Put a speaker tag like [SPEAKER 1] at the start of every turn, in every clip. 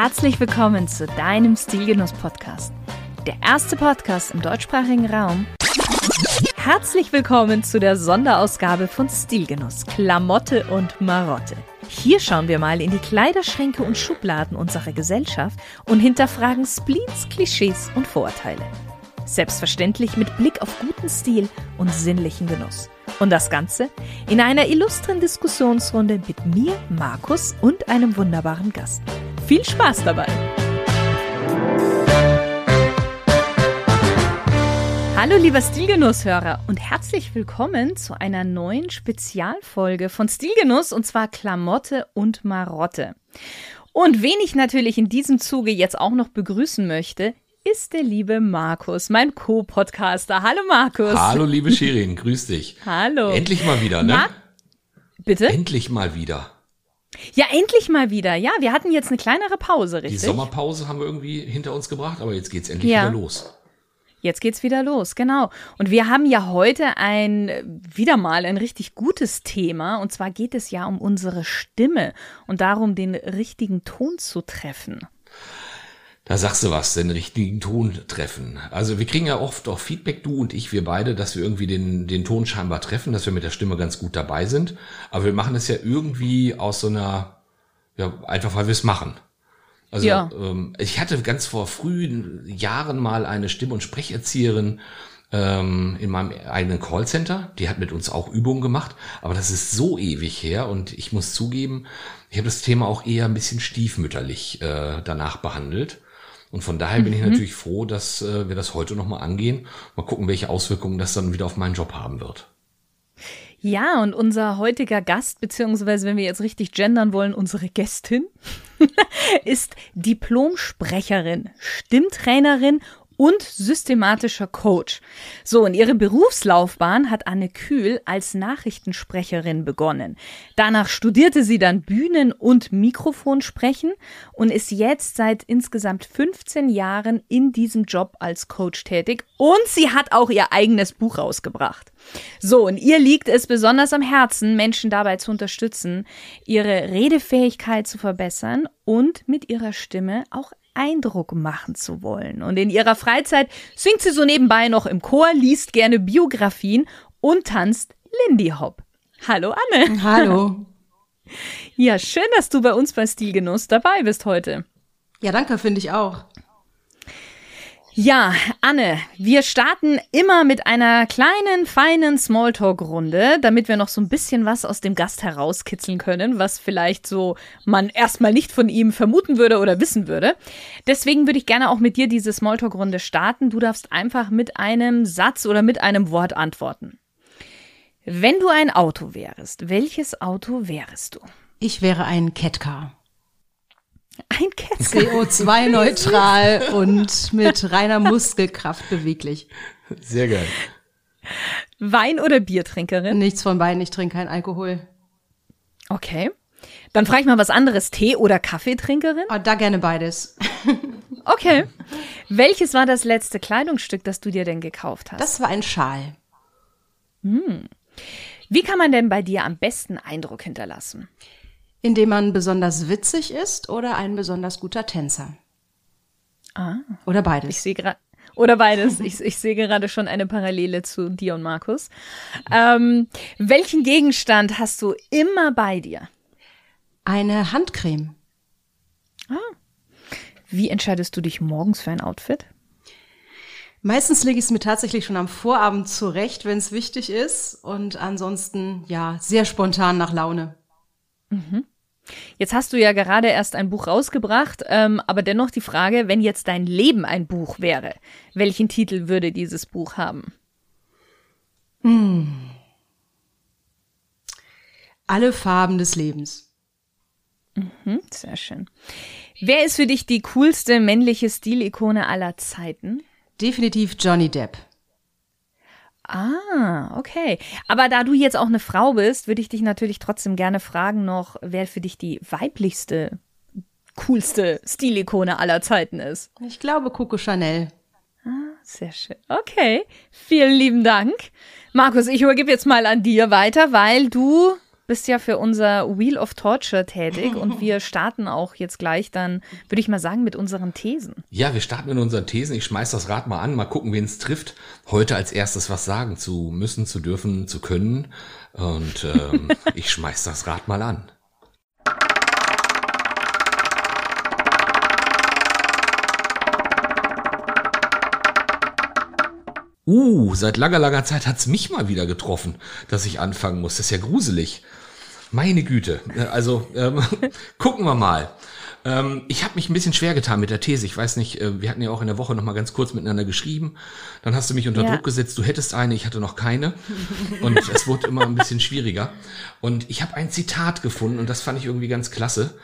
[SPEAKER 1] Herzlich willkommen zu deinem Stilgenuss-Podcast. Der erste Podcast im deutschsprachigen Raum. Herzlich willkommen zu der Sonderausgabe von Stilgenuss, Klamotte und Marotte. Hier schauen wir mal in die Kleiderschränke und Schubladen unserer Gesellschaft und hinterfragen Spleens, Klischees und Vorurteile. Selbstverständlich mit Blick auf guten Stil und sinnlichen Genuss. Und das Ganze in einer illustren Diskussionsrunde mit mir, Markus und einem wunderbaren Gast. Viel Spaß dabei! Hallo lieber Stilgenusshörer und herzlich willkommen zu einer neuen Spezialfolge von Stilgenuss und zwar Klamotte und Marotte. Und wen ich natürlich in diesem Zuge jetzt auch noch begrüßen möchte, ist der liebe Markus, mein Co-Podcaster. Hallo Markus.
[SPEAKER 2] Hallo liebe Shirin, grüß dich.
[SPEAKER 1] Hallo.
[SPEAKER 2] Endlich mal wieder, ne?
[SPEAKER 1] Na? Bitte?
[SPEAKER 2] Endlich mal wieder.
[SPEAKER 1] Ja, endlich mal wieder. Ja, wir hatten jetzt eine kleinere Pause, richtig?
[SPEAKER 2] Die Sommerpause haben wir irgendwie hinter uns gebracht, aber jetzt geht's endlich
[SPEAKER 1] Ja.
[SPEAKER 2] wieder los.
[SPEAKER 1] Jetzt geht's wieder los, genau. Und wir haben ja heute ein, wieder mal ein richtig gutes Thema. Und zwar geht es ja um unsere Stimme und darum, den richtigen Ton zu treffen.
[SPEAKER 2] Da sagst du was, den richtigen Ton treffen. Also wir kriegen ja oft auch Feedback, du und ich, wir beide, dass wir irgendwie den, den Ton scheinbar treffen, dass wir mit der Stimme ganz gut dabei sind. Aber wir machen das ja irgendwie aus so einer, ja, einfach weil wir es machen. Also
[SPEAKER 1] Ja.
[SPEAKER 2] ähm, ich hatte ganz vor frühen Jahren mal eine Stimm- und Sprecherzieherin ähm, in meinem eigenen Callcenter. Die hat mit uns auch Übungen gemacht, aber das ist so ewig her und ich muss zugeben, ich habe das Thema auch eher ein bisschen stiefmütterlich äh, danach behandelt. Und von daher bin ich natürlich froh, dass äh, wir das heute nochmal angehen. Mal gucken, welche Auswirkungen das dann wieder auf meinen Job haben wird.
[SPEAKER 1] Ja, und unser heutiger Gast, beziehungsweise wenn wir jetzt richtig gendern wollen, unsere Gästin, ist Diplomsprecherin, Stimmtrainerin und systematischer Coach. So, und ihre Berufslaufbahn hat Anne Kühl als Nachrichtensprecherin begonnen. Danach studierte sie dann Bühnen- und Mikrofonsprechen und ist jetzt seit insgesamt 15 Jahren in diesem Job als Coach tätig und sie hat auch ihr eigenes Buch rausgebracht. So, und ihr liegt es besonders am Herzen, Menschen dabei zu unterstützen, ihre Redefähigkeit zu verbessern und mit ihrer Stimme auch Eindruck machen zu wollen. Und in ihrer Freizeit singt sie so nebenbei noch im Chor, liest gerne Biografien und tanzt Lindy Hop. Hallo Anne.
[SPEAKER 3] Hallo.
[SPEAKER 1] Ja, schön, dass du bei uns bei Stilgenuss dabei bist heute.
[SPEAKER 3] Ja, danke, finde ich auch.
[SPEAKER 1] Ja, Anne, wir starten immer mit einer kleinen, feinen Smalltalk-Runde, damit wir noch so ein bisschen was aus dem Gast herauskitzeln können, was vielleicht so man erstmal nicht von ihm vermuten würde oder wissen würde. Deswegen würde ich gerne auch mit dir diese Smalltalk-Runde starten. Du darfst einfach mit einem Satz oder mit einem Wort antworten. Wenn du ein Auto wärst, welches Auto wärest du?
[SPEAKER 3] Ich wäre ein Catcar.
[SPEAKER 1] Ein Kätzchen.
[SPEAKER 3] CO2-neutral und mit reiner Muskelkraft beweglich.
[SPEAKER 2] Sehr geil.
[SPEAKER 1] Wein- oder Biertrinkerin?
[SPEAKER 3] Nichts von beiden, ich trinke keinen Alkohol.
[SPEAKER 1] Okay. Dann frage ich mal was anderes. Tee- oder Kaffeetrinkerin?
[SPEAKER 3] Oh, da gerne beides.
[SPEAKER 1] Okay. Welches war das letzte Kleidungsstück, das du dir denn gekauft hast?
[SPEAKER 3] Das war ein Schal.
[SPEAKER 1] Wie kann man denn bei dir am besten Eindruck hinterlassen?
[SPEAKER 3] Indem man besonders witzig ist oder ein besonders guter Tänzer.
[SPEAKER 1] Ah.
[SPEAKER 3] Oder
[SPEAKER 1] Ich
[SPEAKER 3] beides.
[SPEAKER 1] sehe gerade. Oder beides. Ich, ich sehe gerade schon eine Parallele zu dir und Markus. Ähm, welchen Gegenstand hast du immer bei dir?
[SPEAKER 3] Eine Handcreme.
[SPEAKER 1] Wie entscheidest du dich morgens für ein Outfit?
[SPEAKER 3] Meistens lege ich es mir tatsächlich schon am Vorabend zurecht, wenn es wichtig ist. Und ansonsten, ja, sehr spontan nach Laune.
[SPEAKER 1] Jetzt hast du ja gerade erst ein Buch rausgebracht, ähm, aber dennoch die Frage, wenn jetzt dein Leben ein Buch wäre, welchen Titel würde dieses Buch haben?
[SPEAKER 3] Alle Farben des Lebens.
[SPEAKER 1] Hm, sehr schön. Wer ist für dich die coolste männliche Stilikone aller Zeiten?
[SPEAKER 3] Definitiv Johnny Depp.
[SPEAKER 1] Ah, okay. Aber da du jetzt auch eine Frau bist, würde ich dich natürlich trotzdem gerne fragen noch, wer für dich die weiblichste, coolste Stilikone aller Zeiten ist.
[SPEAKER 3] Ich glaube Coco Chanel.
[SPEAKER 1] Sehr schön. Okay. Vielen lieben Dank. Markus, ich übergebe jetzt mal an dir weiter, weil du bist ja für unser Wheel of Torture tätig und wir starten auch jetzt gleich dann, würde ich mal sagen, mit unseren Thesen.
[SPEAKER 2] Ja, wir starten mit unseren Thesen. Ich schmeiß das Rad mal an, mal gucken, wen es trifft. Heute als erstes was sagen zu müssen, zu dürfen, zu können. Und ähm, ich schmeiß das Rad mal an. Uh, seit langer, langer Zeit hat's mich mal wieder getroffen, dass ich anfangen muss. Das ist ja gruselig. Meine Güte. Äh, also ähm, gucken wir mal. Ähm, ich habe mich ein bisschen schwer getan mit der These. Ich weiß nicht, äh, wir hatten ja auch in der Woche noch mal ganz kurz miteinander geschrieben. Dann hast du mich unter ja. Druck gesetzt. Du hättest eine, ich hatte noch keine. Und es wurde immer ein bisschen schwieriger. Und ich habe ein Zitat gefunden und das fand ich irgendwie ganz klasse.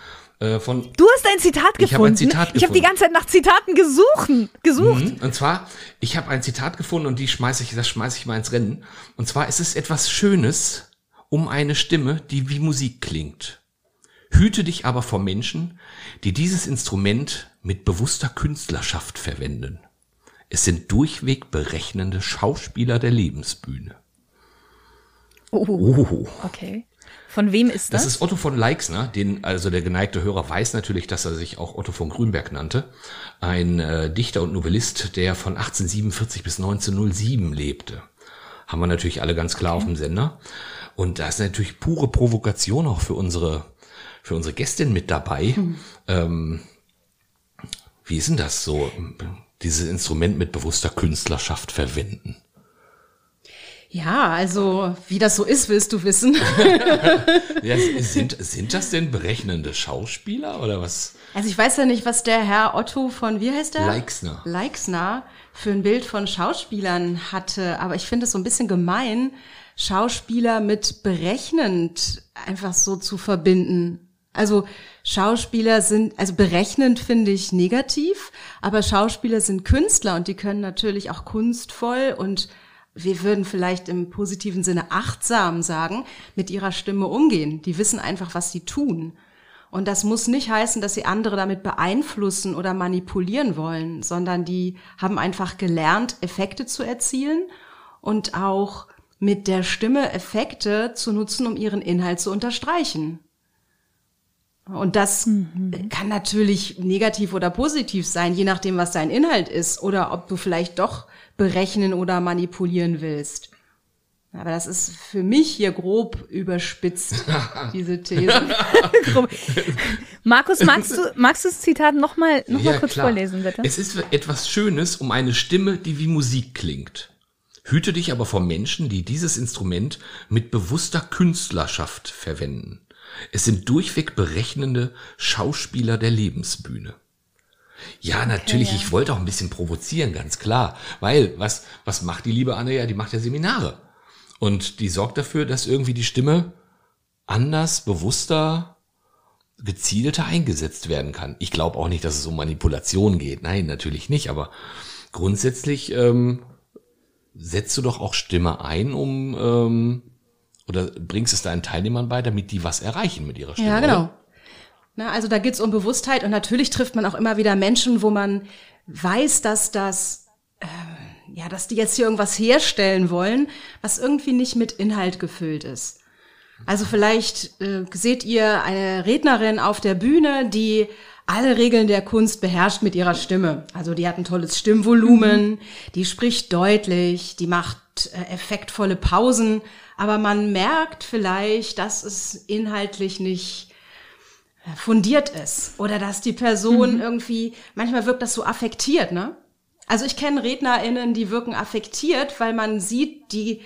[SPEAKER 2] Äh, von,
[SPEAKER 1] du hast ein Zitat
[SPEAKER 2] ich
[SPEAKER 1] gefunden.
[SPEAKER 2] Ein Zitat
[SPEAKER 1] ich habe die ganze Zeit nach Zitaten gesucht. gesucht. Mhm.
[SPEAKER 2] Und zwar, ich habe ein Zitat gefunden und die schmeiße ich, das schmeiße ich mal ins Rennen. Und zwar ist es etwas Schönes um eine Stimme, die wie Musik klingt. Hüte dich aber vor Menschen, die dieses Instrument mit bewusster Künstlerschaft verwenden. Es sind durchweg berechnende Schauspieler der Lebensbühne.
[SPEAKER 1] Oh, oh. okay. Von wem ist das?
[SPEAKER 2] Das ist Otto von Leixner, den also der geneigte Hörer weiß natürlich, dass er sich auch Otto von Grünberg nannte, ein äh, Dichter und Novellist, der von 1847 bis 1907 lebte. Haben wir natürlich alle ganz klar okay. auf dem Sender. Und da ist natürlich pure Provokation auch für unsere für unsere Gästin mit dabei. Hm. Ähm, wie ist denn das so, dieses Instrument mit bewusster Künstlerschaft verwenden?
[SPEAKER 3] Ja, also wie das so ist, willst du wissen.
[SPEAKER 2] ja, sind, sind das denn berechnende Schauspieler oder was?
[SPEAKER 3] Also ich weiß ja nicht, was der Herr Otto von, wie heißt der?
[SPEAKER 2] Leixner.
[SPEAKER 3] Leixner für ein Bild von Schauspielern hatte, aber ich finde es so ein bisschen gemein, Schauspieler mit berechnend einfach so zu verbinden. Also Schauspieler sind, also berechnend finde ich negativ, aber Schauspieler sind Künstler und die können natürlich auch kunstvoll und wir würden vielleicht im positiven Sinne achtsam sagen, mit ihrer Stimme umgehen. Die wissen einfach, was sie tun. Und das muss nicht heißen, dass sie andere damit beeinflussen oder manipulieren wollen, sondern die haben einfach gelernt, Effekte zu erzielen und auch mit der Stimme Effekte zu nutzen, um ihren Inhalt zu unterstreichen. Und das mhm. kann natürlich negativ oder positiv sein, je nachdem, was dein Inhalt ist oder ob du vielleicht doch berechnen oder manipulieren willst. Aber das ist für mich hier grob überspitzt, diese These.
[SPEAKER 1] Markus, magst du, magst du das Zitat nochmal noch ja, mal kurz klar. vorlesen, bitte?
[SPEAKER 2] Es ist etwas Schönes um eine Stimme, die wie Musik klingt. Hüte dich aber vor Menschen, die dieses Instrument mit bewusster Künstlerschaft verwenden. Es sind durchweg berechnende Schauspieler der Lebensbühne. Ja, okay, natürlich, ja. ich wollte auch ein bisschen provozieren, ganz klar. Weil, was, was macht die liebe Anne ja? Die macht ja Seminare. Und die sorgt dafür, dass irgendwie die Stimme anders, bewusster, gezielter eingesetzt werden kann. Ich glaube auch nicht, dass es um Manipulation geht. Nein, natürlich nicht. Aber grundsätzlich ähm, setzt du doch auch Stimme ein, um ähm, oder bringst es deinen Teilnehmern bei, damit die was erreichen mit ihrer Stimme?
[SPEAKER 3] Ja, genau. Na, also da geht's um Bewusstheit und natürlich trifft man auch immer wieder Menschen, wo man weiß, dass das, äh, ja, dass die jetzt hier irgendwas herstellen wollen, was irgendwie nicht mit Inhalt gefüllt ist. Also vielleicht äh, seht ihr eine Rednerin auf der Bühne, die alle Regeln der Kunst beherrscht mit ihrer Stimme. Also die hat ein tolles Stimmvolumen, mhm. die spricht deutlich, die macht äh, effektvolle Pausen, aber man merkt vielleicht, dass es inhaltlich nicht äh, fundiert ist oder dass die Person mhm. irgendwie, manchmal wirkt das so affektiert, ne? Also ich kenne RednerInnen, die wirken affektiert, weil man sieht, die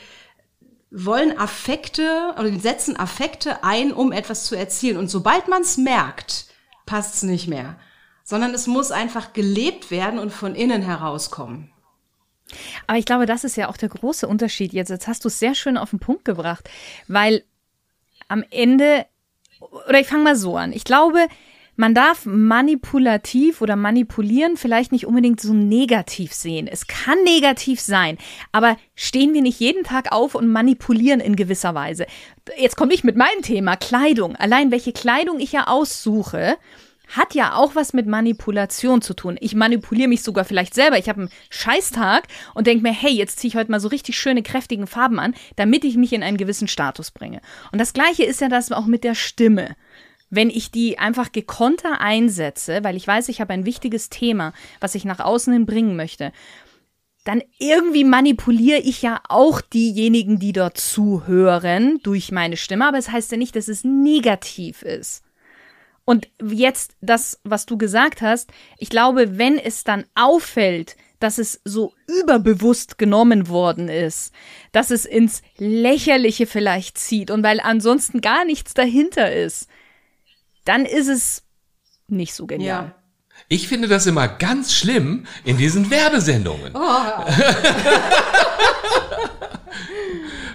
[SPEAKER 3] wollen Affekte oder die setzen Affekte ein, um etwas zu erzielen. Und sobald man es merkt, passt es nicht mehr. Sondern es muss einfach gelebt werden und von innen herauskommen.
[SPEAKER 1] Aber ich glaube, das ist ja auch der große Unterschied jetzt. Jetzt hast du es sehr schön auf den Punkt gebracht, weil am Ende, oder ich fange mal so an. Ich glaube, man darf manipulativ oder manipulieren vielleicht nicht unbedingt so negativ sehen. Es kann negativ sein, aber stehen wir nicht jeden Tag auf und manipulieren in gewisser Weise. Jetzt komme ich mit meinem Thema Kleidung. Allein welche Kleidung ich ja aussuche, hat ja auch was mit Manipulation zu tun. Ich manipuliere mich sogar vielleicht selber. Ich habe einen Scheißtag und denke mir, hey, jetzt ziehe ich heute mal so richtig schöne, kräftigen Farben an, damit ich mich in einen gewissen Status bringe. Und das gleiche ist ja das auch mit der Stimme. Wenn ich die einfach gekonter einsetze, weil ich weiß, ich habe ein wichtiges Thema, was ich nach außen hin bringen möchte, dann irgendwie manipuliere ich ja auch diejenigen, die dort zuhören, durch meine Stimme. Aber es das heißt ja nicht, dass es negativ ist. Und jetzt das, was du gesagt hast, ich glaube, wenn es dann auffällt, dass es so überbewusst genommen worden ist, dass es ins Lächerliche vielleicht zieht und weil ansonsten gar nichts dahinter ist, dann ist es nicht so genial. Ja.
[SPEAKER 2] Ich finde das immer ganz schlimm in diesen Werbesendungen. Oh.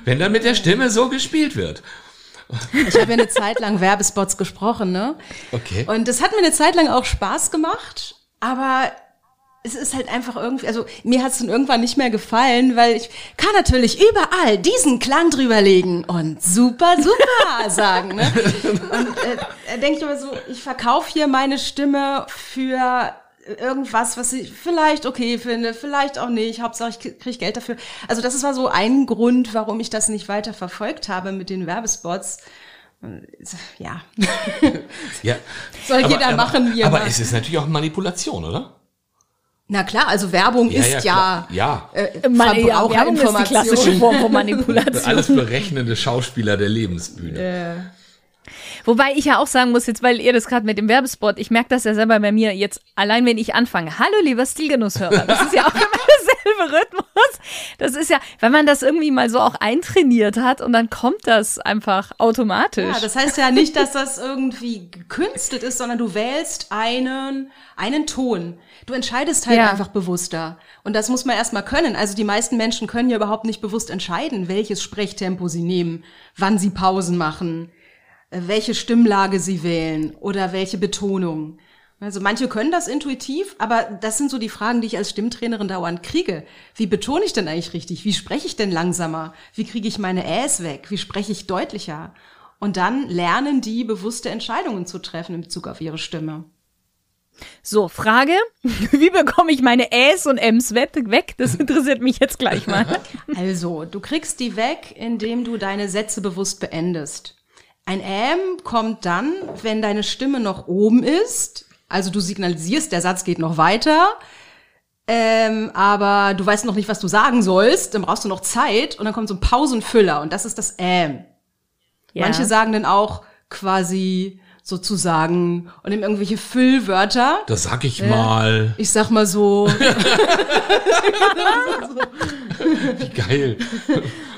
[SPEAKER 2] Wenn dann mit der Stimme so gespielt wird.
[SPEAKER 3] Ich habe ja eine Zeit lang Werbespots gesprochen, ne?
[SPEAKER 2] Okay.
[SPEAKER 3] Und das hat mir eine Zeit lang auch Spaß gemacht, aber es ist halt einfach irgendwie, also mir hat es dann irgendwann nicht mehr gefallen, weil ich kann natürlich überall diesen Klang drüberlegen und super, super sagen. Ne? Und äh, denke ich immer so, ich verkaufe hier meine Stimme für irgendwas, was ich vielleicht okay finde, vielleicht auch nicht. Hauptsache ich kriege Geld dafür. Also das war so ein Grund, warum ich das nicht weiter verfolgt habe mit den Werbespots. Ja.
[SPEAKER 2] ja.
[SPEAKER 3] Soll aber, jeder aber, machen,
[SPEAKER 2] wie Aber macht. es ist natürlich auch Manipulation, oder?
[SPEAKER 3] Na klar, also Werbung
[SPEAKER 2] ja,
[SPEAKER 3] ist ja,
[SPEAKER 2] ja,
[SPEAKER 1] ja. Äh, Man, ja Werbung ist die klassische Form von Manipulation.
[SPEAKER 2] Alles berechnende Schauspieler der Lebensbühne. Äh.
[SPEAKER 1] Wobei ich ja auch sagen muss, jetzt weil ihr das gerade mit dem Werbespot, ich merke das ja selber bei mir jetzt, allein wenn ich anfange. Hallo, lieber Stilgenusshörer. Das ist ja auch immer derselbe Rhythmus. Das ist ja, wenn man das irgendwie mal so auch eintrainiert hat und dann kommt das einfach automatisch. Ja,
[SPEAKER 3] das heißt ja nicht, dass das irgendwie gekünstelt ist, sondern du wählst einen, einen Ton. Du entscheidest halt ja. einfach bewusster. Und das muss man erstmal können. Also die meisten Menschen können ja überhaupt nicht bewusst entscheiden, welches Sprechtempo sie nehmen, wann sie Pausen machen welche Stimmlage sie wählen oder welche Betonung. Also manche können das intuitiv, aber das sind so die Fragen, die ich als Stimmtrainerin dauernd kriege. Wie betone ich denn eigentlich richtig? Wie spreche ich denn langsamer? Wie kriege ich meine Äs weg? Wie spreche ich deutlicher? Und dann lernen die bewusste Entscheidungen zu treffen in Bezug auf ihre Stimme.
[SPEAKER 1] So, Frage, wie bekomme ich meine Äs und Ms weg? Das interessiert mich jetzt gleich mal.
[SPEAKER 3] Also, du kriegst die weg, indem du deine Sätze bewusst beendest. Ein Ähm kommt dann, wenn deine Stimme noch oben ist. Also du signalisierst, der Satz geht noch weiter. Ähm, aber du weißt noch nicht, was du sagen sollst. Dann brauchst du noch Zeit und dann kommt so ein Pausenfüller und das ist das Ähm. Ja. Manche sagen dann auch quasi sozusagen und nehmen irgendwelche Füllwörter.
[SPEAKER 2] Das sag ich äh, mal.
[SPEAKER 3] Ich sag mal so.
[SPEAKER 2] Wie geil.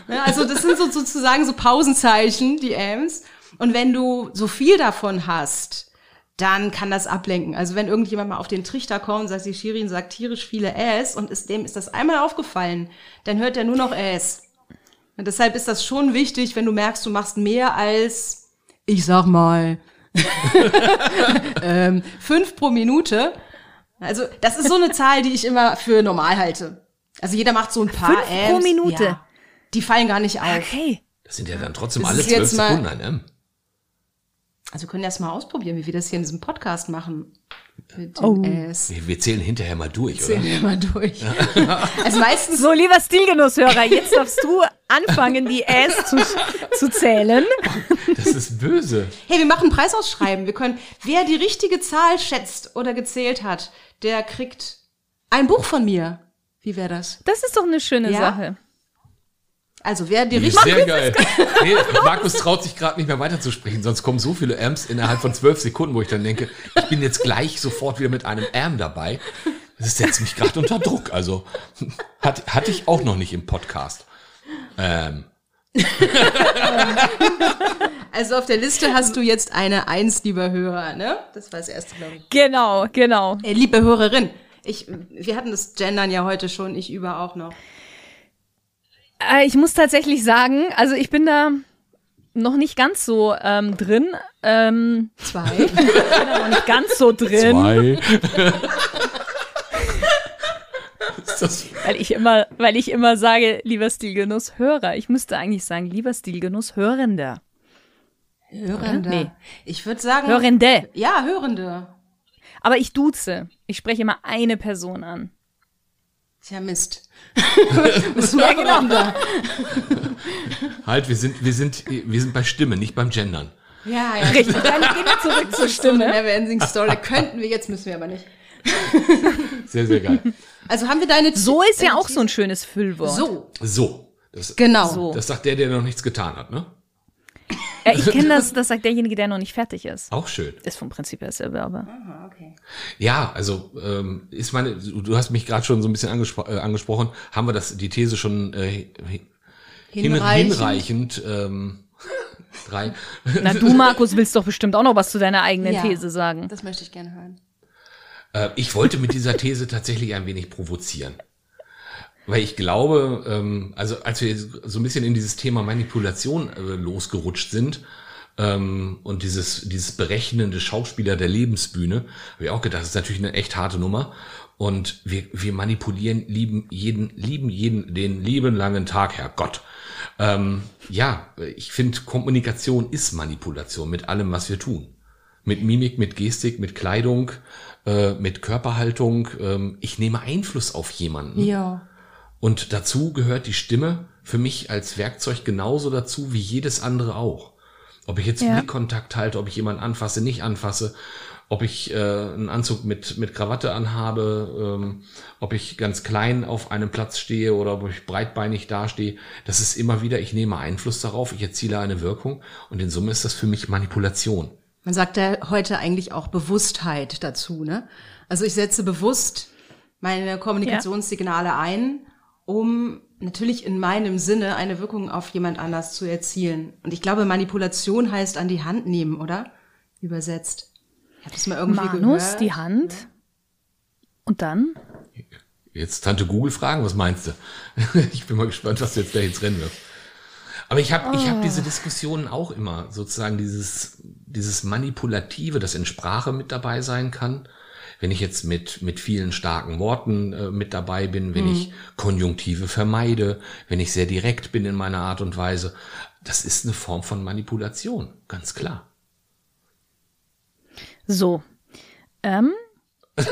[SPEAKER 3] Ja, also das sind so sozusagen so Pausenzeichen, die Ams. Und wenn du so viel davon hast, dann kann das ablenken. Also wenn irgendjemand mal auf den Trichter kommt und sagt, die Shirin sagt tierisch viele Äs und ist, dem ist das einmal aufgefallen, dann hört er nur noch Äs. Und deshalb ist das schon wichtig, wenn du merkst, du machst mehr als, ich sag mal, ähm, fünf pro Minute. Also das ist so eine Zahl, die ich immer für normal halte. Also jeder macht so ein paar
[SPEAKER 1] fünf Amps. pro Minute. Ja,
[SPEAKER 3] die fallen gar nicht auf.
[SPEAKER 1] Okay.
[SPEAKER 2] Das sind ja dann trotzdem das alle zwölf Sekunden ein M.
[SPEAKER 3] Also wir können erst mal ausprobieren, wie wir das hier in diesem Podcast machen.
[SPEAKER 2] Mit oh. S. Wir, wir, zählen hinterher mal durch,
[SPEAKER 3] zählen oder? Zählen wir mal durch. Ja.
[SPEAKER 1] also meistens so, lieber Stilgenusshörer, jetzt darfst du anfangen, die S zu, zu zählen.
[SPEAKER 2] Das ist böse.
[SPEAKER 3] Hey, wir machen Preisausschreiben. Wir können, wer die richtige Zahl schätzt oder gezählt hat, der kriegt ein Buch von mir. Wie wäre das?
[SPEAKER 1] Das ist doch eine schöne ja? Sache.
[SPEAKER 3] Also wer die
[SPEAKER 2] richtige. Sehr geil. Nee, Markus traut sich gerade nicht mehr weiterzusprechen, sonst kommen so viele Amps innerhalb von zwölf Sekunden, wo ich dann denke, ich bin jetzt gleich sofort wieder mit einem Am dabei. Das setzt mich gerade unter Druck. Also hat, hatte ich auch noch nicht im Podcast. Ähm.
[SPEAKER 3] Also auf der Liste hast du jetzt eine Eins, lieber Hörer, ne? Das war das erste, glaube ich.
[SPEAKER 1] Genau, genau.
[SPEAKER 3] Äh, liebe Hörerin, ich, wir hatten das Gendern ja heute schon, ich über auch noch.
[SPEAKER 1] Äh, ich muss tatsächlich sagen, also ich bin da noch nicht ganz so ähm, drin. Ähm,
[SPEAKER 3] Zwei. Ich
[SPEAKER 1] bin da noch nicht ganz so drin.
[SPEAKER 2] Zwei.
[SPEAKER 1] weil ich immer, weil ich immer sage, lieber Stilgenuss Hörer. Ich müsste eigentlich sagen, lieber Stilgenuss Hörender.
[SPEAKER 3] Hörender. Nee. Ich würde sagen.
[SPEAKER 1] Hörende.
[SPEAKER 3] Ja, Hörende.
[SPEAKER 1] Aber ich duze. Ich spreche immer eine Person an.
[SPEAKER 3] Tja, Mist.
[SPEAKER 1] Ja, genau.
[SPEAKER 2] Halt, wir sind, wir sind, wir sind bei Stimme, nicht beim Gendern.
[SPEAKER 3] Ja, ja.
[SPEAKER 1] Richtig, dann gehen wir zurück zur Stimme.
[SPEAKER 3] Neverending Story. Könnten wir, jetzt müssen wir aber nicht.
[SPEAKER 2] Sehr, sehr geil.
[SPEAKER 3] Also haben wir deine
[SPEAKER 1] So ist ja auch so ein schönes Füllwort.
[SPEAKER 3] So,
[SPEAKER 2] So. Das,
[SPEAKER 3] genau.
[SPEAKER 1] So.
[SPEAKER 2] das sagt der, der noch nichts getan hat, ne?
[SPEAKER 1] Ja, ich kenne das, das sagt derjenige, der noch nicht fertig ist.
[SPEAKER 2] Auch schön.
[SPEAKER 1] Ist vom Prinzip her dasselbe, aber.
[SPEAKER 3] Ah, okay.
[SPEAKER 2] Ja, also ähm, ist meine, du du hast mich gerade schon so ein bisschen angespro äh, angesprochen, haben wir das die These schon äh, hin,
[SPEAKER 3] Hinreichend.
[SPEAKER 2] hinreichend ähm, drei.
[SPEAKER 1] Na, du, Markus, willst doch bestimmt auch noch was zu deiner eigenen
[SPEAKER 3] Ja.
[SPEAKER 1] These sagen.
[SPEAKER 3] Das möchte ich gerne hören.
[SPEAKER 2] Äh, ich wollte mit dieser These tatsächlich ein wenig provozieren. Weil ich glaube, ähm, also als wir so ein bisschen in dieses Thema Manipulation äh, losgerutscht sind ähm, und dieses, dieses berechnende Schauspieler der Lebensbühne, habe ich auch gedacht, das ist natürlich eine echt harte Nummer. Und wir, wir manipulieren, lieben jeden, lieben jeden, den lieben langen Tag, Herr Gott. Ähm, ja, ich finde, Kommunikation ist Manipulation mit allem, was wir tun. Mit Mimik, mit Gestik, mit Kleidung, äh, mit Körperhaltung. Ähm, ich nehme Einfluss auf jemanden.
[SPEAKER 3] Ja.
[SPEAKER 2] Und dazu gehört die Stimme für mich als Werkzeug genauso dazu wie jedes andere auch. Ob ich jetzt
[SPEAKER 1] Ja.
[SPEAKER 2] Blickkontakt halte, ob ich jemanden anfasse, nicht anfasse, ob ich äh, einen Anzug mit, mit Krawatte anhabe, ähm, ob ich ganz klein auf einem Platz stehe oder ob ich breitbeinig dastehe. Das ist immer wieder, ich nehme Einfluss darauf, ich erziele eine Wirkung und in Summe ist das für mich Manipulation.
[SPEAKER 3] Man sagt ja heute eigentlich auch Bewusstheit dazu, ne? Also ich setze bewusst meine Kommunikationssignale ein, um natürlich in meinem Sinne eine Wirkung auf jemand anders zu erzielen. Und ich glaube, Manipulation heißt an die Hand nehmen, oder? Übersetzt. Ich habe das mal irgendwie
[SPEAKER 1] Manus,
[SPEAKER 3] gehört.
[SPEAKER 1] die Hand. Und dann?
[SPEAKER 2] Jetzt Tante Google fragen, was meinst du? ich bin mal gespannt, was du jetzt gleich ins Rennen wirst. Aber ich habe ich hab diese Diskussionen auch immer, sozusagen dieses, dieses Manipulative, das in Sprache mit dabei sein kann. Wenn ich jetzt mit, mit vielen starken Worten äh, mit dabei bin, wenn ich Konjunktive vermeide, wenn ich sehr direkt bin in meiner Art und Weise, das ist eine Form von Manipulation, ganz klar.
[SPEAKER 1] So. Ähm,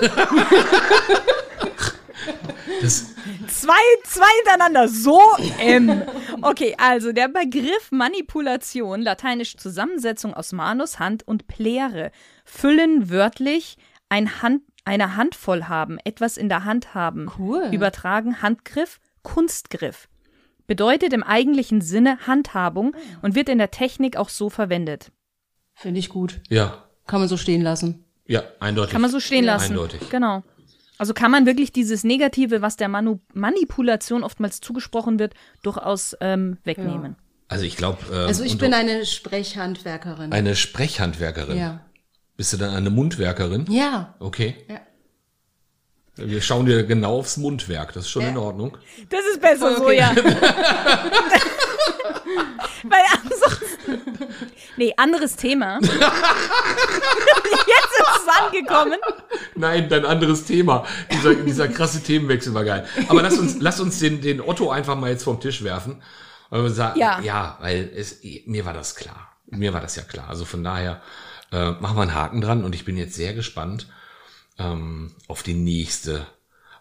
[SPEAKER 2] Das,
[SPEAKER 1] zwei, zwei hintereinander. So, ähm. Okay, also der Begriff Manipulation, lateinisch Zusammensetzung aus Manus, Hand und Plere, füllen wörtlich ein Hand, eine Handvoll haben, etwas in der Hand haben.
[SPEAKER 3] Cool.
[SPEAKER 1] Übertragen Handgriff, Kunstgriff. Bedeutet im eigentlichen Sinne Handhabung und wird in der Technik auch so verwendet.
[SPEAKER 3] Finde ich gut.
[SPEAKER 2] ja,
[SPEAKER 3] Kann man so stehen lassen.
[SPEAKER 2] ja, eindeutig.
[SPEAKER 1] Kann man so stehen lassen.
[SPEAKER 2] Eindeutig.
[SPEAKER 1] Genau. Also kann man wirklich dieses Negative, was der Manu Manipulation oftmals zugesprochen wird, durchaus ähm, wegnehmen.
[SPEAKER 2] Also ich glaube, äh,
[SPEAKER 3] Also ich bin eine Sprechhandwerkerin.
[SPEAKER 2] eine Sprechhandwerkerin.
[SPEAKER 3] ja.
[SPEAKER 2] Bist du dann eine Mundwerkerin?
[SPEAKER 3] Ja.
[SPEAKER 2] Okay.
[SPEAKER 3] Ja.
[SPEAKER 2] Wir schauen dir genau aufs Mundwerk. Das ist schon in Ordnung.
[SPEAKER 1] Das ist besser so,
[SPEAKER 3] Okay.
[SPEAKER 1] ja. Weil ansonsten. Nee, anderes Thema. Jetzt ist es angekommen.
[SPEAKER 2] Nein, dein anderes Thema. Dieser, dieser krasse Themenwechsel war geil. Aber lass uns, lass uns den, den Otto einfach mal jetzt vom Tisch werfen. Weil wir sagen,
[SPEAKER 1] Ja.
[SPEAKER 2] ja, weil es, mir war das klar. Mir war das ja klar. Also von daher äh, machen wir einen Haken dran und ich bin jetzt sehr gespannt ähm, auf die nächste,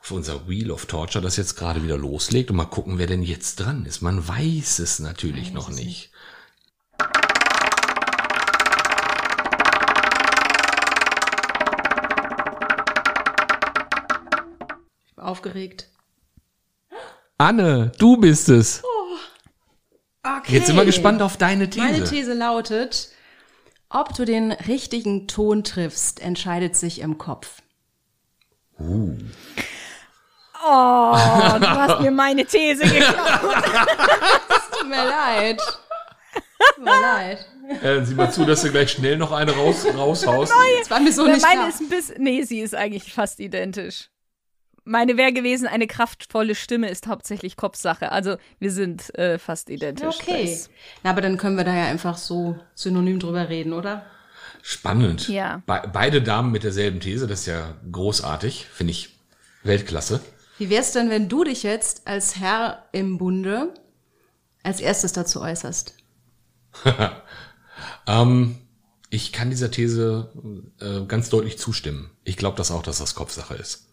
[SPEAKER 2] auf unser Wheel of Torture, das jetzt gerade wieder loslegt und mal gucken, wer denn jetzt dran ist. Man weiß es natürlich noch nicht.
[SPEAKER 3] Ich bin aufgeregt.
[SPEAKER 2] Anne, du bist es.
[SPEAKER 3] Okay.
[SPEAKER 2] Jetzt sind wir gespannt auf deine These.
[SPEAKER 3] Meine These lautet, ob du den richtigen Ton triffst, entscheidet sich im Kopf.
[SPEAKER 1] Oh, du hast mir meine These geklaut.
[SPEAKER 3] Tut mir leid. Tut mir leid.
[SPEAKER 2] Äh, sieh mal zu, dass du gleich schnell noch eine raus, raushaust.
[SPEAKER 3] Das war mir so
[SPEAKER 1] Meine
[SPEAKER 3] nicht klar.
[SPEAKER 1] ist ein bisschen. Nee, sie ist eigentlich fast identisch. Meine wäre gewesen, eine kraftvolle Stimme ist hauptsächlich Kopfsache. Also wir sind äh, fast identisch.
[SPEAKER 3] Okay.
[SPEAKER 1] Das-
[SPEAKER 3] Na, aber dann können wir da ja einfach so synonym drüber reden, oder?
[SPEAKER 2] Spannend.
[SPEAKER 1] Ja.
[SPEAKER 2] Be beide Damen mit derselben These, das ist ja großartig, finde ich Weltklasse.
[SPEAKER 3] Wie wär's denn, wenn du dich jetzt als Herr im Bunde als erstes dazu äußerst?
[SPEAKER 2] Ähm, Ich kann dieser These äh, ganz deutlich zustimmen. Ich glaube das auch, dass das Kopfsache ist.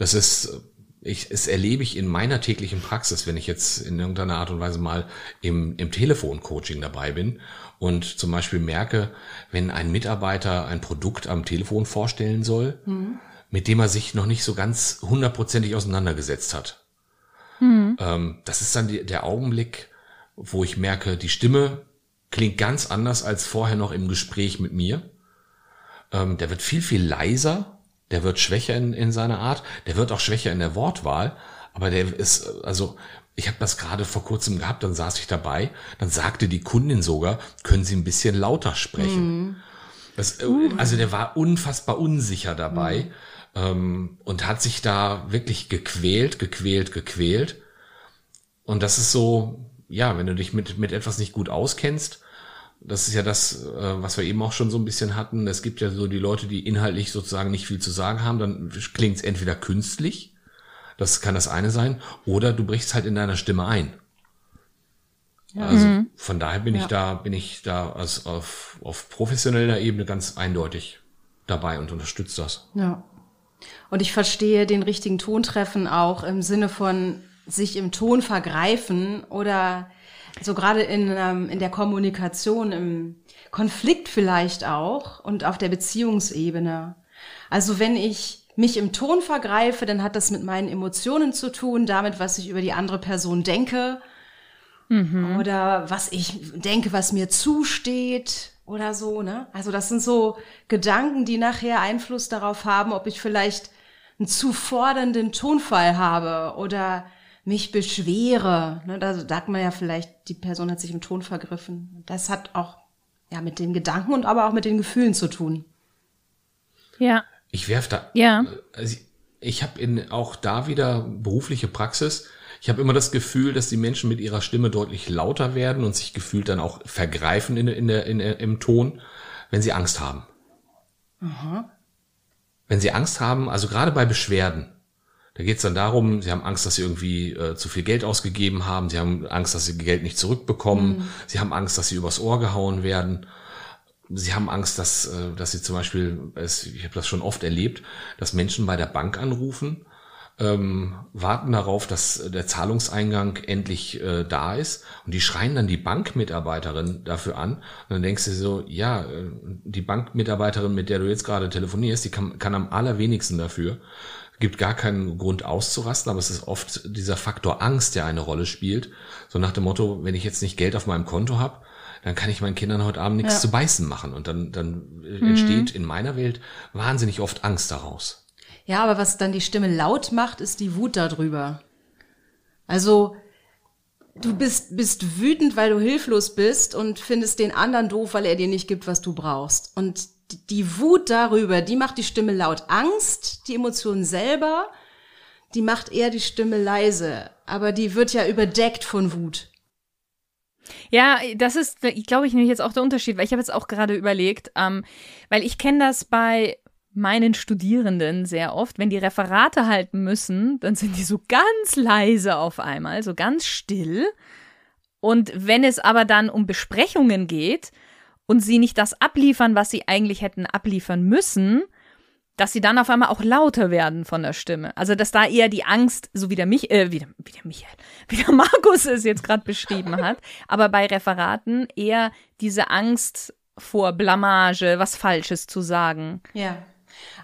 [SPEAKER 2] Das ist, ich, es erlebe ich in meiner täglichen Praxis, wenn ich jetzt in irgendeiner Art und Weise mal im, im Telefoncoaching dabei bin und zum Beispiel merke, wenn ein Mitarbeiter ein Produkt am Telefon vorstellen soll, mhm. mit dem er sich noch nicht so ganz hundertprozentig auseinandergesetzt hat. Mhm. Ähm, das ist dann die, der Augenblick, wo ich merke, die Stimme klingt ganz anders als vorher noch im Gespräch mit mir. Ähm, der wird viel, viel leiser, der wird schwächer in, in seiner Art, der wird auch schwächer in der Wortwahl, aber der ist, also ich habe das gerade vor kurzem gehabt, dann saß ich dabei, dann sagte die Kundin sogar, können Sie ein bisschen lauter sprechen. Mhm. Das, äh, also der war unfassbar unsicher dabei mhm. ähm, und hat sich da wirklich gequält, gequält, gequält. Und das ist so, ja, wenn du dich mit, mit etwas nicht gut auskennst, das ist ja das, äh, was wir eben auch schon so ein bisschen hatten. Es gibt ja so die Leute, die inhaltlich sozusagen nicht viel zu sagen haben, dann klingt es entweder künstlich, das kann das eine sein, oder du brichst halt in deiner Stimme ein. Ja. Also mhm. von daher bin ja. ich da, bin ich da als auf, auf professioneller Ebene ganz eindeutig dabei und unterstütze das.
[SPEAKER 3] Ja. Und ich verstehe den richtigen Ton treffen auch im Sinne von sich im Ton vergreifen oder so gerade in, ähm, in der Kommunikation, im Konflikt vielleicht auch und auf der Beziehungsebene. Also wenn ich mich im Ton vergreife, dann hat das mit meinen Emotionen zu tun, damit, was ich über die andere Person denke mhm. oder was ich denke, was mir zusteht oder so. Ne? Also das sind so Gedanken, die nachher Einfluss darauf haben, ob ich vielleicht einen zu fordernden Tonfall habe oder mich beschwere. Ne, da sagt man ja vielleicht, die Person hat sich im Ton vergriffen. Das hat auch ja mit den Gedanken und aber auch mit den Gefühlen zu tun.
[SPEAKER 1] Ja.
[SPEAKER 2] Ich werf da.
[SPEAKER 1] Ja.
[SPEAKER 2] Also ich, ich habe in auch da wieder berufliche Praxis. Ich habe immer das Gefühl, dass die Menschen mit ihrer Stimme deutlich lauter werden und sich gefühlt dann auch vergreifen in, in der, in der, im Ton, wenn sie Angst haben. Aha. Wenn sie Angst haben, also gerade bei Beschwerden, da geht es dann darum, sie haben Angst, dass sie irgendwie äh, zu viel Geld ausgegeben haben, sie haben Angst, dass sie Geld nicht zurückbekommen, mhm. sie haben Angst, dass sie übers Ohr gehauen werden. Sie haben Angst, dass, äh, dass sie zum Beispiel, ich habe das schon oft erlebt, dass Menschen bei der Bank anrufen, ähm, warten darauf, dass der Zahlungseingang endlich äh, da ist und die schreien dann die Bankmitarbeiterin dafür an und dann denkst du so, ja, äh, die Bankmitarbeiterin, mit der du jetzt gerade telefonierst, die kann, kann am allerwenigsten dafür gibt gar keinen Grund auszurasten, aber es ist oft dieser Faktor Angst, der eine Rolle spielt. So nach dem Motto, wenn ich jetzt nicht Geld auf meinem Konto habe, dann kann ich meinen Kindern heute Abend nichts ja. zu beißen machen. Und dann, dann mhm. entsteht in meiner Welt wahnsinnig oft Angst daraus.
[SPEAKER 3] Ja, aber was dann die Stimme laut macht, ist die Wut darüber. Also, du bist, bist wütend, weil du hilflos bist und findest den anderen doof, weil er dir nicht gibt, was du brauchst. Und die Wut darüber, die macht die Stimme laut. Angst, die Emotion selber, die macht eher die Stimme leise. Aber die wird ja überdeckt von Wut.
[SPEAKER 1] Ja, das ist, glaube ich, nämlich jetzt auch der Unterschied, weil ich habe jetzt auch gerade überlegt, ähm, weil ich kenne das bei meinen Studierenden sehr oft, wenn die Referate halten müssen, dann sind die so ganz leise auf einmal, so ganz still. Und wenn es aber dann um Besprechungen geht, und sie nicht das abliefern, was sie eigentlich hätten abliefern müssen, dass sie dann auf einmal auch lauter werden von der Stimme. Also dass da eher die Angst, so wie der mich, äh, wie der, wie der Michael, wie der Markus es jetzt gerade beschrieben hat, aber bei Referaten eher diese Angst vor Blamage, was Falsches zu sagen.
[SPEAKER 3] Ja.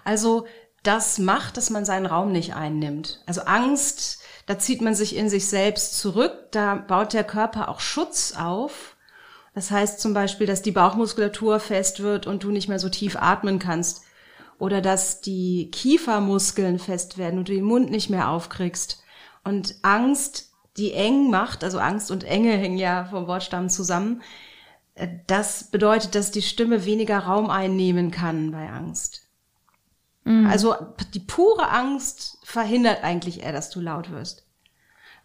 [SPEAKER 3] Also das macht, dass man seinen Raum nicht einnimmt. Also Angst, da zieht man sich in sich selbst zurück, da baut der Körper auch Schutz auf das heißt zum Beispiel, dass die Bauchmuskulatur fest wird und du nicht mehr so tief atmen kannst. Oder dass die Kiefermuskeln fest werden und du den Mund nicht mehr aufkriegst. Und Angst, die eng macht, also Angst und Enge hängen ja vom Wortstamm zusammen, äh, das bedeutet, dass die Stimme weniger Raum einnehmen kann bei Angst. Mhm. Also die pure Angst verhindert eigentlich eher, dass du laut wirst.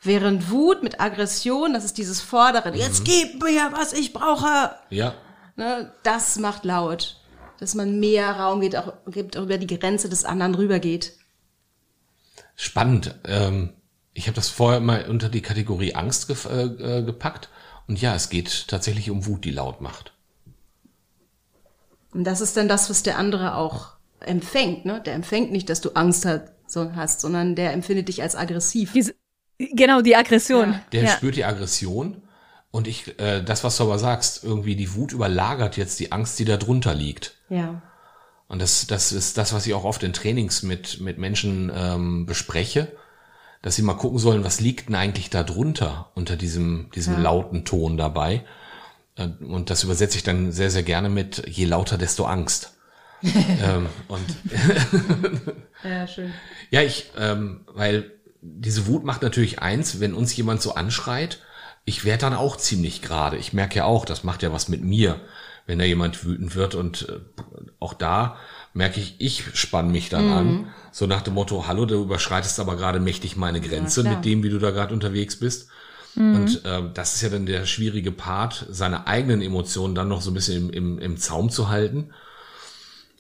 [SPEAKER 3] Während Wut mit Aggression, das ist dieses Forderen, mhm. jetzt gib mir, was ich brauche.
[SPEAKER 2] Ja.
[SPEAKER 3] Ne, das macht laut. Dass man mehr Raum geht, auch, gibt, auch über die Grenze des anderen rübergeht.
[SPEAKER 2] Spannend. Ähm, ich habe das vorher mal unter die Kategorie Angst ge äh, äh, gepackt. Und ja, es geht tatsächlich um Wut, die laut macht.
[SPEAKER 3] Und das ist dann das, was der andere auch empfängt. Ne? Der empfängt nicht, dass du Angst hat, so hast, sondern der empfindet dich als aggressiv.
[SPEAKER 1] Diese, genau, die Aggression.
[SPEAKER 2] Der
[SPEAKER 1] ja.
[SPEAKER 2] spürt die Aggression und ich, äh, das, was du aber sagst, irgendwie die Wut überlagert jetzt die Angst, die da drunter liegt.
[SPEAKER 3] Ja.
[SPEAKER 2] Und das, das ist das, was ich auch oft in Trainings mit, mit Menschen ähm, bespreche, dass sie mal gucken sollen, was liegt denn eigentlich da drunter unter diesem, diesem
[SPEAKER 3] Ja.
[SPEAKER 2] lauten Ton dabei. Äh, Und das übersetze ich dann sehr, sehr gerne mit, je lauter, desto Angst. ähm, und
[SPEAKER 3] Ja, schön.
[SPEAKER 2] ja, ich, ähm, weil diese Wut macht natürlich eins, wenn uns jemand so anschreit, ich werde dann auch ziemlich gerade. Ich merke ja auch, das macht ja was mit mir, wenn da jemand wütend wird und äh, auch da merke ich, ich spann mich dann
[SPEAKER 3] Mhm.
[SPEAKER 2] an. So nach dem Motto, hallo, du überschreitest aber gerade mächtig meine Grenze
[SPEAKER 3] klar.
[SPEAKER 2] mit dem, wie du da gerade unterwegs bist. Und ähm, das ist ja dann der schwierige Part, seine eigenen Emotionen dann noch so ein bisschen im, im, im Zaum zu halten.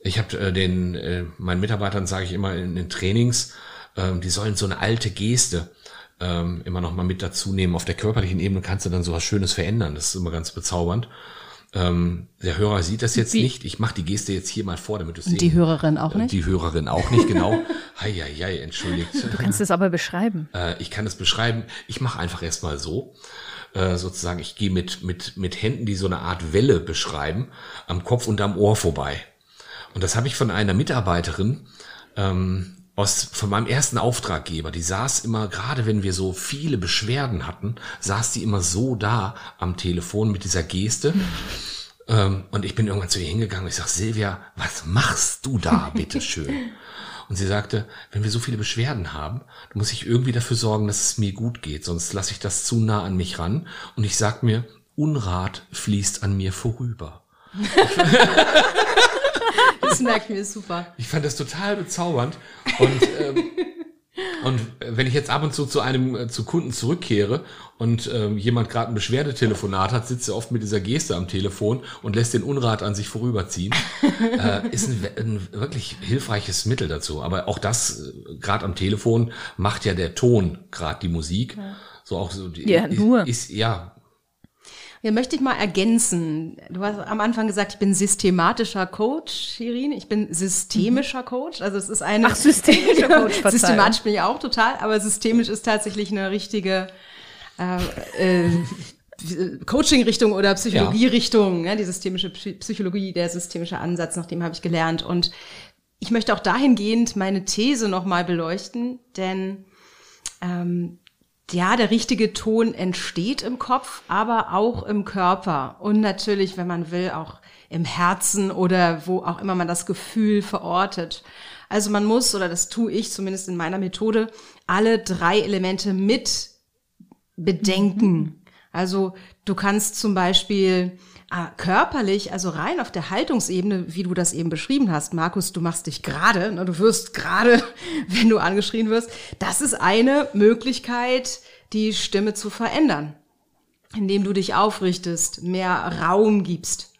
[SPEAKER 2] Ich habe äh, den äh, meinen Mitarbeitern sage ich immer in den Trainings, ähm, die sollen so eine alte Geste ähm, immer noch mal mit dazu nehmen. Auf der körperlichen Ebene kannst du dann so was Schönes verändern. Das ist immer ganz bezaubernd. Ähm, der Hörer sieht das jetzt
[SPEAKER 1] Wie?
[SPEAKER 2] nicht. Ich mache die Geste jetzt hier mal vor, damit du es
[SPEAKER 3] Und die Hörerin auch nicht?
[SPEAKER 2] Die Hörerin auch nicht, genau. Heieiei, entschuldigt.
[SPEAKER 1] Du kannst es aber beschreiben.
[SPEAKER 2] Äh, ich kann es beschreiben. Ich mache einfach erstmal so. Äh, sozusagen, ich gehe mit, mit, mit Händen, die so eine Art Welle beschreiben, am Kopf und am Ohr vorbei. Und das habe ich von einer Mitarbeiterin ähm, aus, von meinem ersten Auftraggeber. Die saß immer, gerade wenn wir so viele Beschwerden hatten, saß die immer so da am Telefon mit dieser Geste. Ähm, und ich bin irgendwann zu ihr hingegangen und ich sag, Silvia, was machst du da, bitteschön? Und sie sagte, wenn wir so viele Beschwerden haben, dann muss ich irgendwie dafür sorgen, dass es mir gut geht, sonst lasse ich das zu nah an mich ran. Und ich sag mir, Unrat fließt an mir vorüber.
[SPEAKER 3] Das merkt mir super.
[SPEAKER 2] Ich fand das total bezaubernd. Und, ähm, und wenn ich jetzt ab und zu zu einem äh, zu Kunden zurückkehre und ähm, jemand gerade ein Beschwerdetelefonat hat, sitzt er oft mit dieser Geste am Telefon und lässt den Unrat an sich vorüberziehen. äh, ist ein, ein wirklich hilfreiches Mittel dazu. Aber auch das, äh, gerade am Telefon, macht ja der Ton gerade die Musik. So auch so die,
[SPEAKER 1] Ja, nur.
[SPEAKER 2] Ist, ja,
[SPEAKER 3] Ja, möchte ich mal ergänzen. Du hast am Anfang gesagt, ich bin systematischer Coach, Shirin. Ich bin systemischer Coach. Also es ist eine.
[SPEAKER 1] Ach, systemischer Coach, Verzeihung.
[SPEAKER 3] Systematisch bin ich auch total, aber systemisch ist tatsächlich eine richtige äh, äh, Coaching-Richtung oder Psychologie-Richtung. Ja. die systemische Psy- Psychologie, der systemische Ansatz, nach dem habe ich gelernt. Und ich möchte auch dahingehend meine These nochmal beleuchten, denn ähm, ja, der richtige Ton entsteht im Kopf, aber auch im Körper und natürlich, wenn man will, auch im Herzen oder wo auch immer man das Gefühl verortet. Also man muss, oder das tue ich zumindest in meiner Methode, alle drei Elemente mit bedenken. Also du kannst zum Beispiel körperlich, also rein auf der Haltungsebene, wie du das eben beschrieben hast, Markus, du machst dich gerade, ne, du wirst gerade, wenn du angeschrien wirst. Das ist eine Möglichkeit, die Stimme zu verändern, indem du dich aufrichtest, mehr Raum gibst.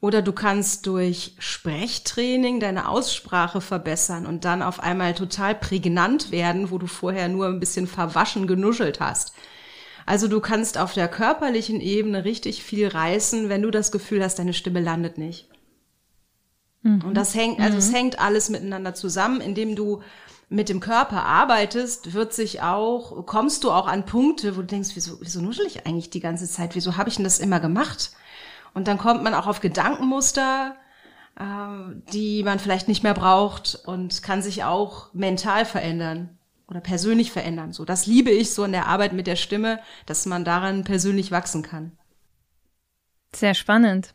[SPEAKER 3] Oder du kannst durch Sprechtraining deine Aussprache verbessern und dann auf einmal total prägnant werden, wo du vorher nur ein bisschen verwaschen genuschelt hast. Also du kannst auf der körperlichen Ebene richtig viel reißen, wenn du das Gefühl hast, deine Stimme landet nicht. Und das hängt, also es hängt alles miteinander zusammen, indem du mit dem Körper arbeitest, wird sich auch, kommst du auch an Punkte, wo du denkst, wieso, wieso nuschel ich eigentlich die ganze Zeit? Wieso habe ich denn das immer gemacht? Und dann kommt man auch auf Gedankenmuster, äh, die man vielleicht nicht mehr braucht und kann sich auch mental verändern oder persönlich verändern. So, das liebe ich so in der Arbeit mit der Stimme, dass man daran persönlich wachsen kann.
[SPEAKER 1] Sehr spannend.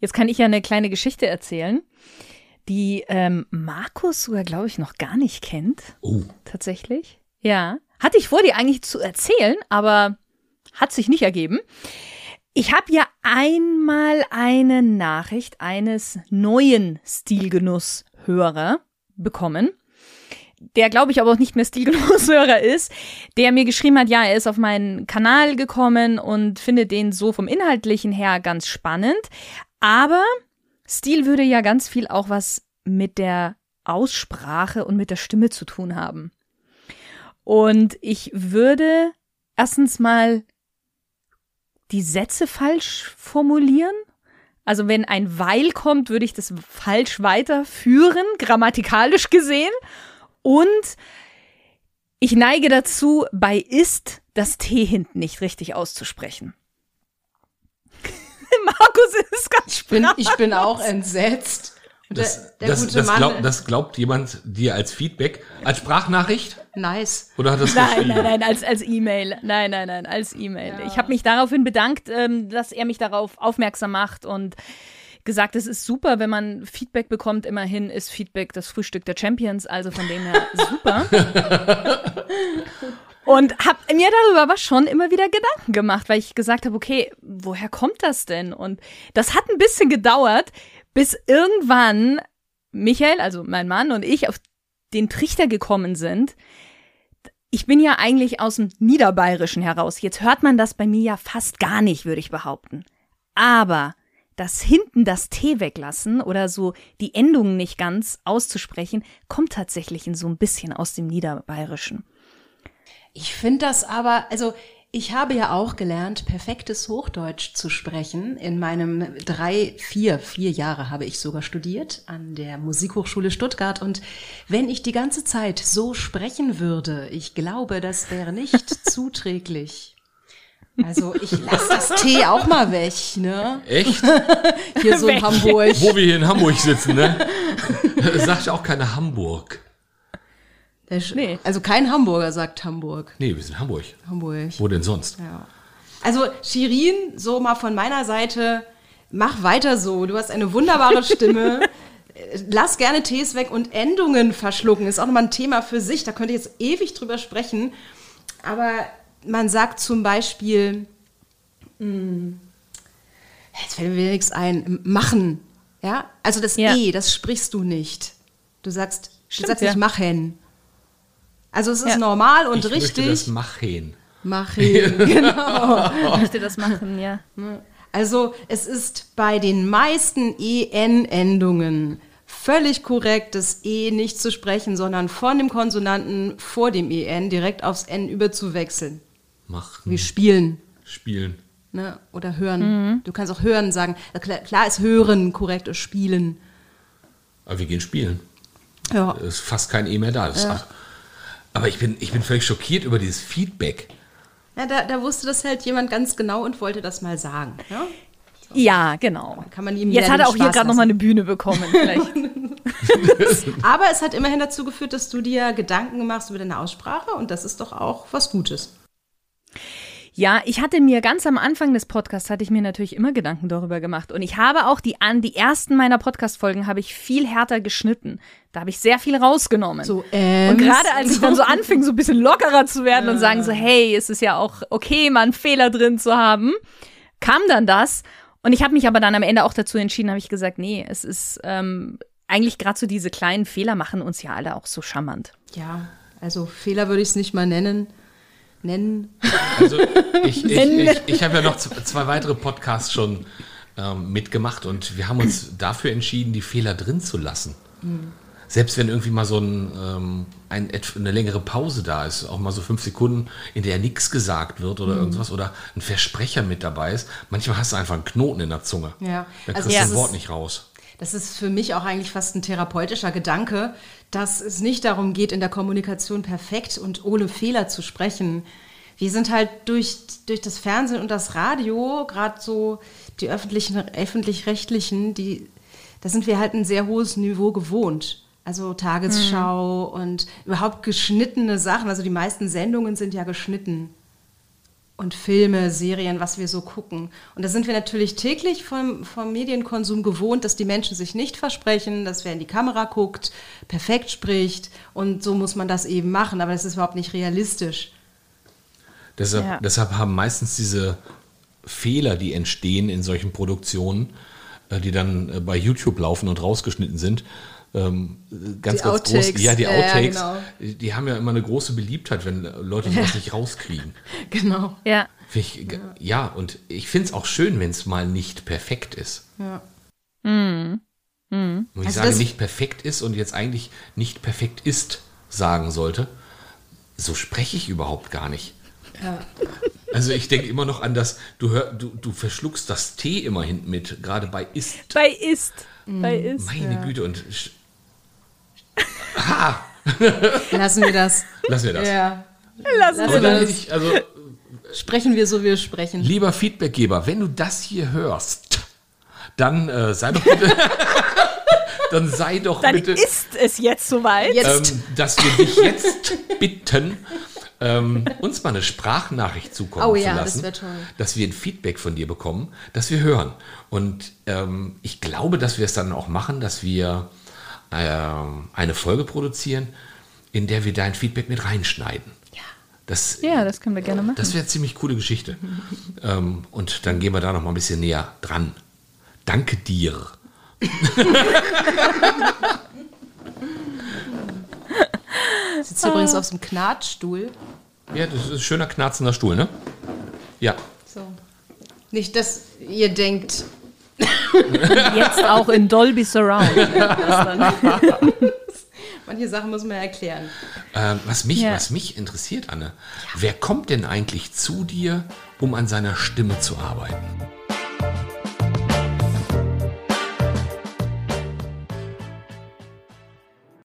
[SPEAKER 1] Jetzt kann ich ja eine kleine Geschichte erzählen, die ähm, Markus sogar, glaube ich, noch gar nicht kennt.
[SPEAKER 2] oh,
[SPEAKER 1] Tatsächlich. Ja. Hatte ich vor, dir eigentlich zu erzählen, aber hat sich nicht ergeben. Ich habe ja einmal eine Nachricht eines neuen Stilgenuss-Hörer bekommen, der glaube ich aber auch nicht mehr Stilgenusshörer ist, der mir geschrieben hat, ja, er ist auf meinen Kanal gekommen und findet den so vom Inhaltlichen her ganz spannend, aber Stil würde ja ganz viel auch was mit der Aussprache und mit der Stimme zu tun haben. Und ich würde erstens mal die Sätze falsch formulieren. Also wenn ein weil kommt, würde ich das falsch weiterführen, grammatikalisch gesehen. Und ich neige dazu, bei ist das T hinten nicht richtig auszusprechen. Markus ist ganz
[SPEAKER 3] ich bin, ich bin auch entsetzt.
[SPEAKER 2] Das, der, der das, das, glaub, das, glaubt jemand dir als Feedback, als Sprachnachricht?
[SPEAKER 3] Nice.
[SPEAKER 2] Oder hat das
[SPEAKER 1] Nein, nein, nein, als, als E-Mail. Nein, nein, nein, als E-Mail. Ja. Ich habe mich daraufhin bedankt, ähm, dass er mich darauf aufmerksam macht und gesagt, es ist super, wenn man Feedback bekommt. Immerhin ist Feedback das Frühstück der Champions, also von dem her super. Und habe mir darüber aber schon immer wieder Gedanken gemacht, weil ich gesagt habe, okay, woher kommt das denn? Und das hat ein bisschen gedauert, bis irgendwann Michael, also mein Mann und ich auf den Trichter gekommen sind. Ich bin ja eigentlich aus dem Niederbayerischen heraus. Jetzt hört man das bei mir ja fast gar nicht, würde ich behaupten. Aber das hinten das T weglassen oder so die Endungen nicht ganz auszusprechen, kommt tatsächlich in so ein bisschen aus dem Niederbayerischen.
[SPEAKER 3] Ich finde das aber, also ich habe ja auch gelernt, perfektes Hochdeutsch zu sprechen. In meinem drei, vier, vier Jahre habe ich sogar studiert an der Musikhochschule Stuttgart. Und wenn ich die ganze Zeit so sprechen würde, ich glaube, das wäre nicht zuträglich also ich lasse das Tee auch mal weg, ne?
[SPEAKER 2] Echt?
[SPEAKER 3] hier so in Hamburg.
[SPEAKER 2] Wo wir hier in Hamburg sitzen, ne? sagt auch keiner Hamburg.
[SPEAKER 3] Nee. Also kein Hamburger sagt Hamburg.
[SPEAKER 2] Nee, wir sind Hamburg.
[SPEAKER 3] Hamburg.
[SPEAKER 2] Wo denn sonst?
[SPEAKER 3] Ja. Also Shirin, so mal von meiner Seite, mach weiter so. Du hast eine wunderbare Stimme. Lass gerne Tees weg und Endungen verschlucken. Ist auch nochmal ein Thema für sich. Da könnte ich jetzt ewig drüber sprechen. Aber man sagt zum Beispiel, mh, hm, jetzt fällt mir nichts ein, machen. Ja, also das ja. E, das sprichst du nicht. Du sagst, Stimmt, du sagst ja. nicht machen. Also es ist ja. normal und
[SPEAKER 2] ich
[SPEAKER 3] richtig. Ich
[SPEAKER 2] das machen.
[SPEAKER 3] Machen, genau.
[SPEAKER 1] ich möchte das machen, ja.
[SPEAKER 3] Also es ist bei den meisten EN-Endungen völlig korrekt, das E nicht zu sprechen, sondern von dem Konsonanten vor dem EN direkt aufs N überzuwechseln.
[SPEAKER 2] Machen.
[SPEAKER 3] Wie spielen.
[SPEAKER 2] Spielen.
[SPEAKER 3] Ne? Oder hören. Mhm. Du kannst auch hören sagen. Klar ist hören korrekt, ist spielen.
[SPEAKER 2] Aber wir gehen spielen.
[SPEAKER 3] Ja.
[SPEAKER 2] ist fast kein E mehr da. Ja. aber ich bin, ich bin völlig schockiert über dieses Feedback.
[SPEAKER 3] Ja, da, da wusste das halt jemand ganz genau und wollte das mal sagen. Ja,
[SPEAKER 1] so. ja genau.
[SPEAKER 3] Kann man ihm
[SPEAKER 1] Jetzt hat er auch hier gerade nochmal eine Bühne bekommen.
[SPEAKER 3] aber es hat immerhin dazu geführt, dass du dir Gedanken machst über deine Aussprache und das ist doch auch was Gutes.
[SPEAKER 1] Ja, ich hatte mir ganz am Anfang des Podcasts hatte ich mir natürlich immer Gedanken darüber gemacht und ich habe auch die an die ersten meiner Podcast Folgen habe ich viel härter geschnitten. Da habe ich sehr viel rausgenommen.
[SPEAKER 3] So, ähm,
[SPEAKER 1] und gerade als ich dann so anfing, so ein bisschen lockerer zu werden ja. und sagen so, hey, es ist ja auch okay, mal einen Fehler drin zu haben, kam dann das und ich habe mich aber dann am Ende auch dazu entschieden, habe ich gesagt, nee, es ist ähm, eigentlich gerade so diese kleinen Fehler machen uns ja alle auch so charmant.
[SPEAKER 3] Ja, also Fehler würde ich es nicht mal nennen nennen.
[SPEAKER 2] Also ich, ich, ich, ich habe ja noch zwei weitere Podcasts schon ähm, mitgemacht und wir haben uns dafür entschieden, die Fehler drin zu lassen. Mhm. Selbst wenn irgendwie mal so ein, ähm, ein, eine längere Pause da ist, auch mal so fünf Sekunden, in der nichts gesagt wird oder mhm. irgendwas oder ein Versprecher mit dabei ist, manchmal hast du einfach einen Knoten in der Zunge.
[SPEAKER 3] Ja.
[SPEAKER 2] Da kriegst also, du das Wort nicht raus.
[SPEAKER 3] Das ist für mich auch eigentlich fast ein therapeutischer Gedanke, dass es nicht darum geht, in der Kommunikation perfekt und ohne Fehler zu sprechen. Wir sind halt durch, durch das Fernsehen und das Radio, gerade so die öffentlichen, öffentlich-rechtlichen, die, da sind wir halt ein sehr hohes Niveau gewohnt. Also Tagesschau mhm. und überhaupt geschnittene Sachen. Also die meisten Sendungen sind ja geschnitten und Filme, Serien, was wir so gucken. Und da sind wir natürlich täglich vom, vom Medienkonsum gewohnt, dass die Menschen sich nicht versprechen, dass wer in die Kamera guckt, perfekt spricht und so muss man das eben machen, aber das ist überhaupt nicht realistisch.
[SPEAKER 2] Deshalb, ja. deshalb haben meistens diese Fehler, die entstehen in solchen Produktionen, äh, die dann äh, bei YouTube laufen und rausgeschnitten sind, ähm, ganz, die ganz Outtakes. groß. Ja, die Outtakes, ja, genau. die haben ja immer eine große Beliebtheit, wenn Leute sowas ja. nicht rauskriegen.
[SPEAKER 3] Genau.
[SPEAKER 1] Ja.
[SPEAKER 2] Ich, ja, und ich finde es auch schön, wenn es mal nicht perfekt ist.
[SPEAKER 3] Ja.
[SPEAKER 1] Mhm. Mhm.
[SPEAKER 2] Und ich also sage nicht perfekt ist und jetzt eigentlich nicht perfekt ist sagen sollte, so spreche ich überhaupt gar nicht.
[SPEAKER 3] Ja.
[SPEAKER 2] Also ich denke immer noch an das, du, hör, du, du verschluckst das T immer hinten mit, gerade bei ist.
[SPEAKER 1] Bei ist. Bei ist.
[SPEAKER 2] Meine Güte, und ha,
[SPEAKER 3] Lassen wir das.
[SPEAKER 2] lassen wir das.
[SPEAKER 3] Ja.
[SPEAKER 1] Lassen
[SPEAKER 2] Aber
[SPEAKER 1] wir
[SPEAKER 2] dann
[SPEAKER 1] das.
[SPEAKER 2] ich, also,
[SPEAKER 3] Sprechen wir so, wie wir sprechen.
[SPEAKER 2] lieber Feedbackgeber, wenn du das hier hörst, dann äh, sei doch bitte, dann sei doch
[SPEAKER 1] Dann
[SPEAKER 2] bitte,
[SPEAKER 1] ist es jetzt soweit.
[SPEAKER 3] Jetzt.
[SPEAKER 2] ähm, dass wir dich jetzt bitten, ähm, uns mal eine Sprachnachricht zukommen
[SPEAKER 3] Oh
[SPEAKER 2] zu
[SPEAKER 3] ja, das
[SPEAKER 2] lassen,
[SPEAKER 3] wär toll.
[SPEAKER 2] dass wir ein Feedback von dir bekommen, dass wir hören. Und ähm, ich glaube, dass wir es dann auch machen, dass wir eine Folge produzieren, in der wir dein Feedback mit reinschneiden.
[SPEAKER 3] Ja.
[SPEAKER 2] Das,
[SPEAKER 1] Ja, das können wir gerne machen.
[SPEAKER 2] das wäre eine ziemlich coole Geschichte. ähm, und dann gehen wir da noch mal ein bisschen näher dran. Danke dir.
[SPEAKER 3] Sitzt übrigens auf so einem Knatstuhl.
[SPEAKER 2] Ja, das ist ein schöner knarzender Stuhl, ne? Ja.
[SPEAKER 3] So. Nicht, dass ihr denkt,
[SPEAKER 1] Jetzt auch in Dolby Surround.
[SPEAKER 3] manche Sachen muss man ja erklären.
[SPEAKER 2] Ähm, was, mich,
[SPEAKER 1] Ja.
[SPEAKER 2] was mich interessiert, Anne, wer kommt denn eigentlich zu dir, um an seiner Stimme zu arbeiten?